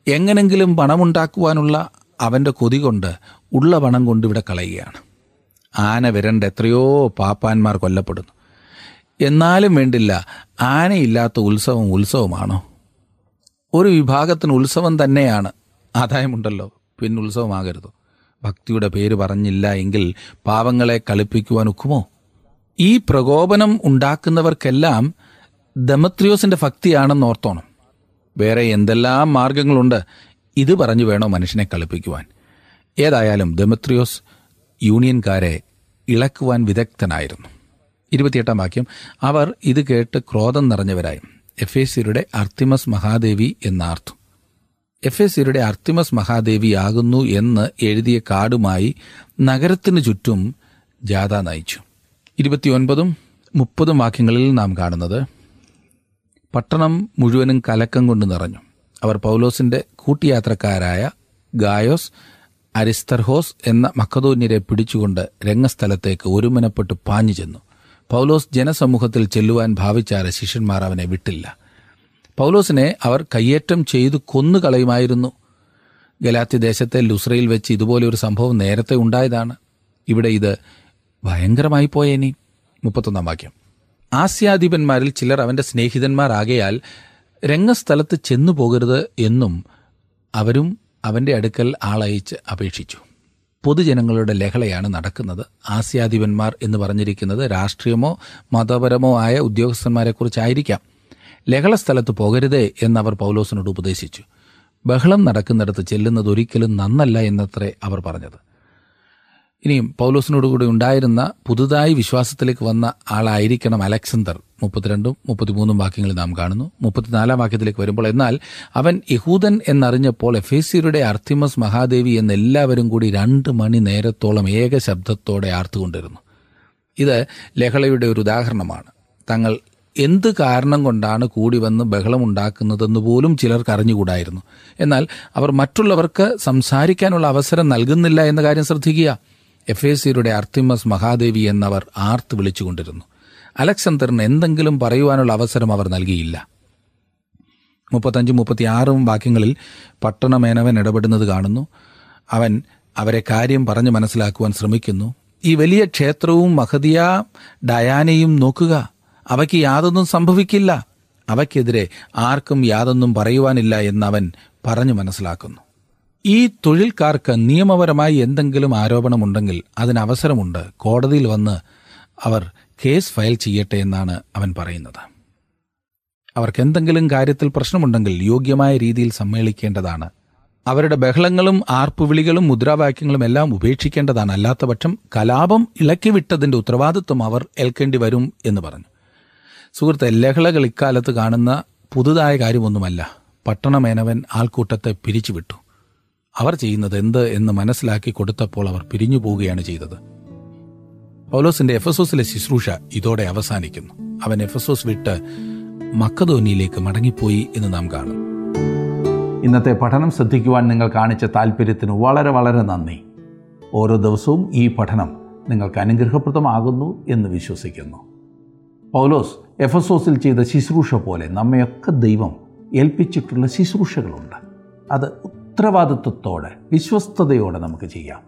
എങ്ങനെങ്കിലും പണമുണ്ടാക്കുവാനുള്ള അവന്റെ കൊതി കൊണ്ട് ഉള്ള പണം കൊണ്ട് ഇവിടെ കളയുകയാണ്. ആന വിരണ്ട് എത്രയോ പാപ്പാന്മാർ കൊല്ലപ്പെടുന്നു. എന്നാലും വേണ്ടില്ല. ആനയില്ലാത്ത ഉത്സവം ഉത്സവമാണോ? ഒരു വിഭാഗത്തിന് ഉത്സവം തന്നെയാണ്. ആദായമുണ്ടല്ലോ. പിന്നെ ഉത്സവമാകരുത്? ഭക്തിയുടെ പേര് പറഞ്ഞില്ല എങ്കിൽ പാവങ്ങളെ കളിപ്പിക്കുവാൻ ഒക്കുമോ? ഈ പ്രകോപനം ഉണ്ടാക്കുന്നവർക്കെല്ലാം ദമത്രിയോസിന്റെ ഭക്തിയാണെന്ന് ഓർത്തോണം. വേറെ എന്തെല്ലാം മാർഗങ്ങളുണ്ട്? ഇത് പറഞ്ഞു വേണോ മനുഷ്യനെ കളിപ്പിക്കുവാൻ? ഏതായാലും ദമത്രിയോസ് യൂണിയൻകാരെ ഇളക്കുവാൻ വിദഗ്ധനായിരുന്നു. ഇരുപത്തിയെട്ടാം വാക്യം അവർ ഇത് കേട്ട് ക്രോധം നിറഞ്ഞവരായി. എഫ് എ സിയുടെ അർത്തിമസ് മഹാദേവി എന്നാർത്തു സിയുടെ അർത്തിമസ് മഹാദേവി ആകുന്നു എന്ന് എഴുതിയ കാർഡുമായി നഗരത്തിനു ചുറ്റും ജാഥ നയിച്ചു. ഇരുപത്തിയൊൻപതും മുപ്പതും വാക്യങ്ങളിൽ നാം കാണുന്നത് പട്ടണം മുഴുവനും കലക്കം കൊണ്ട് നിറഞ്ഞു. അവർ പൗലോസിന്റെ കൂട്ടിയാത്രക്കാരായ ഗായോസ് അരിസ്തർഹോസ് എന്ന മക്കതോന്യരെ പിടിച്ചുകൊണ്ട് രംഗസ്ഥലത്തേക്ക് ഒരുമനപ്പെട്ട് പാഞ്ഞു ചെന്നു പൗലോസ് ജനസമൂഹത്തിൽ ചെല്ലുവാൻ ഭാവിച്ചാര ശിഷ്യന്മാർ അവനെ വിട്ടില്ല. പൗലോസിനെ അവർ കയ്യേറ്റം ചെയ്തു കൊന്നുകളയുമായിരുന്നു. ഗലാത്തി ദേശത്തെ ലുസ്രയിൽ വെച്ച് ഇതുപോലെ ഒരു സംഭവം നേരത്തെ ഉണ്ടായതാണ്. ഇവിടെ ഇത് ഭയങ്കരമായി പോയേനി മുപ്പത്തൊന്നാം വാക്യം. ആസ്യാധിപന്മാരിൽ ചിലർ അവന്റെ സ്നേഹിതന്മാരാകയാൽ രംഗസ്ഥലത്ത് ചെന്നു പോകരുത് എന്നും അവരും അവന്റെ അടുക്കൽ ആളയച്ച് അപേക്ഷിച്ചു. പൊതുജനങ്ങളുടെ ലഹളയാണ് നടക്കുന്നത്. ആസ്യാധിപന്മാർ എന്ന് പറഞ്ഞിരിക്കുന്നത് രാഷ്ട്രീയമോ മതപരമോ ആയ ഉദ്യോഗസ്ഥന്മാരെക്കുറിച്ചായിരിക്കാം. ലഹള സ്ഥലത്ത് പോകരുതേ എന്നവർ പൗലോസിനോട് ഉപദേശിച്ചു. ബഹളം നടക്കുന്നിടത്ത് ചെല്ലുന്നത് ഒരിക്കലും നന്നല്ല എന്നത്രേ അവർ പറഞ്ഞത്. ഇനിയും പൗലോസിനോടുകൂടി ഉണ്ടായിരുന്ന പുതുതായി വിശ്വാസത്തിലേക്ക് വന്ന ആളായിരിക്കണം അലക്സണ്ടർ മുപ്പത്തിരണ്ടും മുപ്പത്തിമൂന്നും വാക്യങ്ങളിൽ നാം കാണുന്നു. മുപ്പത്തിനാലാം വാക്യത്തിലേക്ക് വരുമ്പോൾ എന്നാൽ അവൻ യഹൂദൻ എന്നറിഞ്ഞപ്പോൾ എഫേസിയുടെ അർത്തിമസ് മഹാദേവി എന്ന് എല്ലാവരും കൂടി രണ്ട് മണി നേരത്തോളം ഏക ശബ്ദത്തോടെ ആർത്തുകൊണ്ടിരുന്നു. ഇത് ലഹളയുടെ ഒരു ഉദാഹരണമാണ്. തങ്ങൾ എന്ത് കാരണം കൊണ്ടാണ് കൂടി വന്ന് ബഹളമുണ്ടാക്കുന്നതെന്ന് പോലും ചിലർക്ക് അറിഞ്ഞുകൂടായിരുന്നു. എന്നാൽ അവർ മറ്റുള്ളവർക്ക് സംസാരിക്കാനുള്ള അവസരം നൽകുന്നില്ല എന്ന കാര്യം ശ്രദ്ധിക്കുക. എഫ് എ സിയുടെ അർത്തിമസ് മഹാദേവി എന്നവർ ആർത്ത് വിളിച്ചുകൊണ്ടിരുന്നു. അലക്സണ്ടറിന് എന്തെങ്കിലും പറയുവാനുള്ള അവസരം അവർ നൽകിയില്ല. മുപ്പത്തഞ്ചും മുപ്പത്തിയാറും വാക്യങ്ങളിൽ പട്ടണമേനവൻ ഇടപെടുന്നത് കാണുന്നു. അവൻ അവരെ കാര്യം പറഞ്ഞു മനസ്സിലാക്കുവാൻ ശ്രമിക്കുന്നു. ഈ വലിയ ക്ഷേത്രവും മഹദിയ ഡയാനയും നോക്കുക. അവയ്ക്ക് യാതൊന്നും സംഭവിക്കില്ല. അവയ്ക്കെതിരെ ആർക്കും യാതൊന്നും പറയുവാനില്ല എന്ന് അവൻ പറഞ്ഞു മനസ്സിലാക്കുന്നു. ഈ തൊഴിൽക്കാർക്ക് നിയമപരമായി എന്തെങ്കിലും ആരോപണമുണ്ടെങ്കിൽ അതിന് അവസരമുണ്ട്. കോടതിയിൽ വന്ന് അവർ കേസ് ഫയൽ ചെയ്യട്ടെ എന്നാണ് അവൻ പറയുന്നത്. അവർക്ക് എന്തെങ്കിലും കാര്യത്തിൽ പ്രശ്നമുണ്ടെങ്കിൽ യോഗ്യമായ രീതിയിൽ സമ്മേളിക്കേണ്ടതാണ്. അവരുടെ ബഹളങ്ങളും ആർപ്പുവിളികളും മുദ്രാവാക്യങ്ങളും എല്ലാം ഉപേക്ഷിക്കേണ്ടതാണ്. അല്ലാത്തപക്ഷം കലാപം ഇളക്കിവിട്ടതിന്റെ ഉത്തരവാദിത്വം അവർ ഏൽക്കേണ്ടി വരും എന്ന് പറഞ്ഞു. സുഹൃത്തെ ലഹളകൾ ഇക്കാലത്ത് കാണുന്ന പുതുതായ കാര്യമൊന്നുമല്ല. പട്ടണമേനവൻ ആൾക്കൂട്ടത്തെ പിരിച്ചുവിട്ടു. അവർ ചെയ്യുന്നത് എന്ത് എന്ന് മനസ്സിലാക്കി കൊടുത്തപ്പോൾ അവർ പിരിഞ്ഞു പോവുകയാണ് ചെയ്തത്. പൗലോസിന്റെ എഫസോസിലെ ശുശ്രൂഷ ഇതോടെ അവസാനിക്കുന്നു. അവൻ എഫസോസ് വിട്ട് മക്കധോനിയിലേക്ക് മടങ്ങിപ്പോയി എന്ന് നാം കാണും. ഇന്നത്തെ പഠനം ശ്രദ്ധിക്കുവാൻ നിങ്ങൾ കാണിച്ച താല്പര്യത്തിന് വളരെ വളരെ നന്ദി. ഓരോ ദിവസവും ഈ പഠനം നിങ്ങൾക്ക് അനുഗ്രഹപ്രദമാകുന്നു എന്ന് വിശ്വസിക്കുന്നു. പൗലോസ് എഫസോസിൽ ചെയ്ത ശുശ്രൂഷ പോലെ നമ്മയൊക്കെ ദൈവം ഏൽപ്പിച്ചിട്ടുള്ള ശുശ്രൂഷകളുണ്ട്. അത് ഉത്തരവാദിത്വത്തോടെ വിശ്വസ്തയോടെ നമുക്ക് ചെയ്യാം.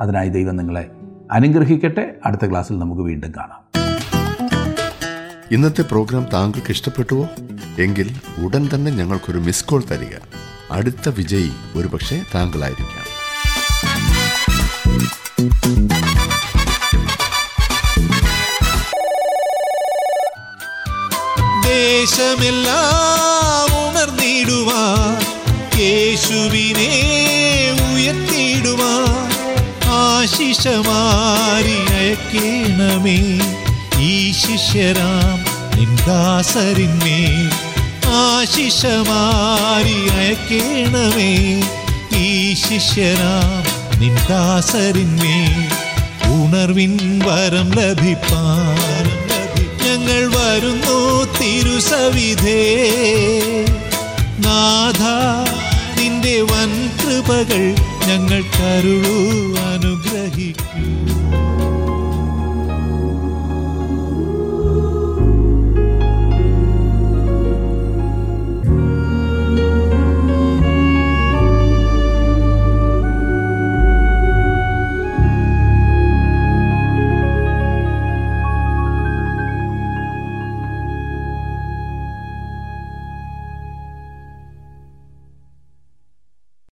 അതിനായി ദൈവം നിങ്ങളെ അനുഗ്രഹിക്കട്ടെ. അടുത്ത ക്ലാസ്സിൽ നമുക്ക് വീണ്ടും കാണാം. ഇന്നത്തെ പ്രോഗ്രാം താങ്കൾക്ക് ഇഷ്ടപ്പെട്ടുവോ? എങ്കിൽ ഉടൻ തന്നെ ഞങ്ങൾക്കൊരു മിസ് കോൾ തരിക. അടുത്ത വിജയി ഒരുപക്ഷെ താങ്കളായിരിക്കാം. ദേശമെല്ലാം ഉണർന്നിടുവാൻ യേശുവിനെ ആശിഷമാരി അയക്കേണമേ ഈ ശിഷ്യരാം നിന്ദാസരിന്മേൽ ആശിഷമാരി അയക്കേണമേ ഈ ശിഷ്യരാം നിന്ദാസരിന്മേൽ ഉണർവിൻ വരം ലഭിപ്പാൻ ഞങ്ങൾ വരുന്നു തിരുസവിധേ. നാഥ നിന്റെ വൻ കൃപകൾ ഞങ്ങൾ കരുളു ಗ್ರಹಿಕ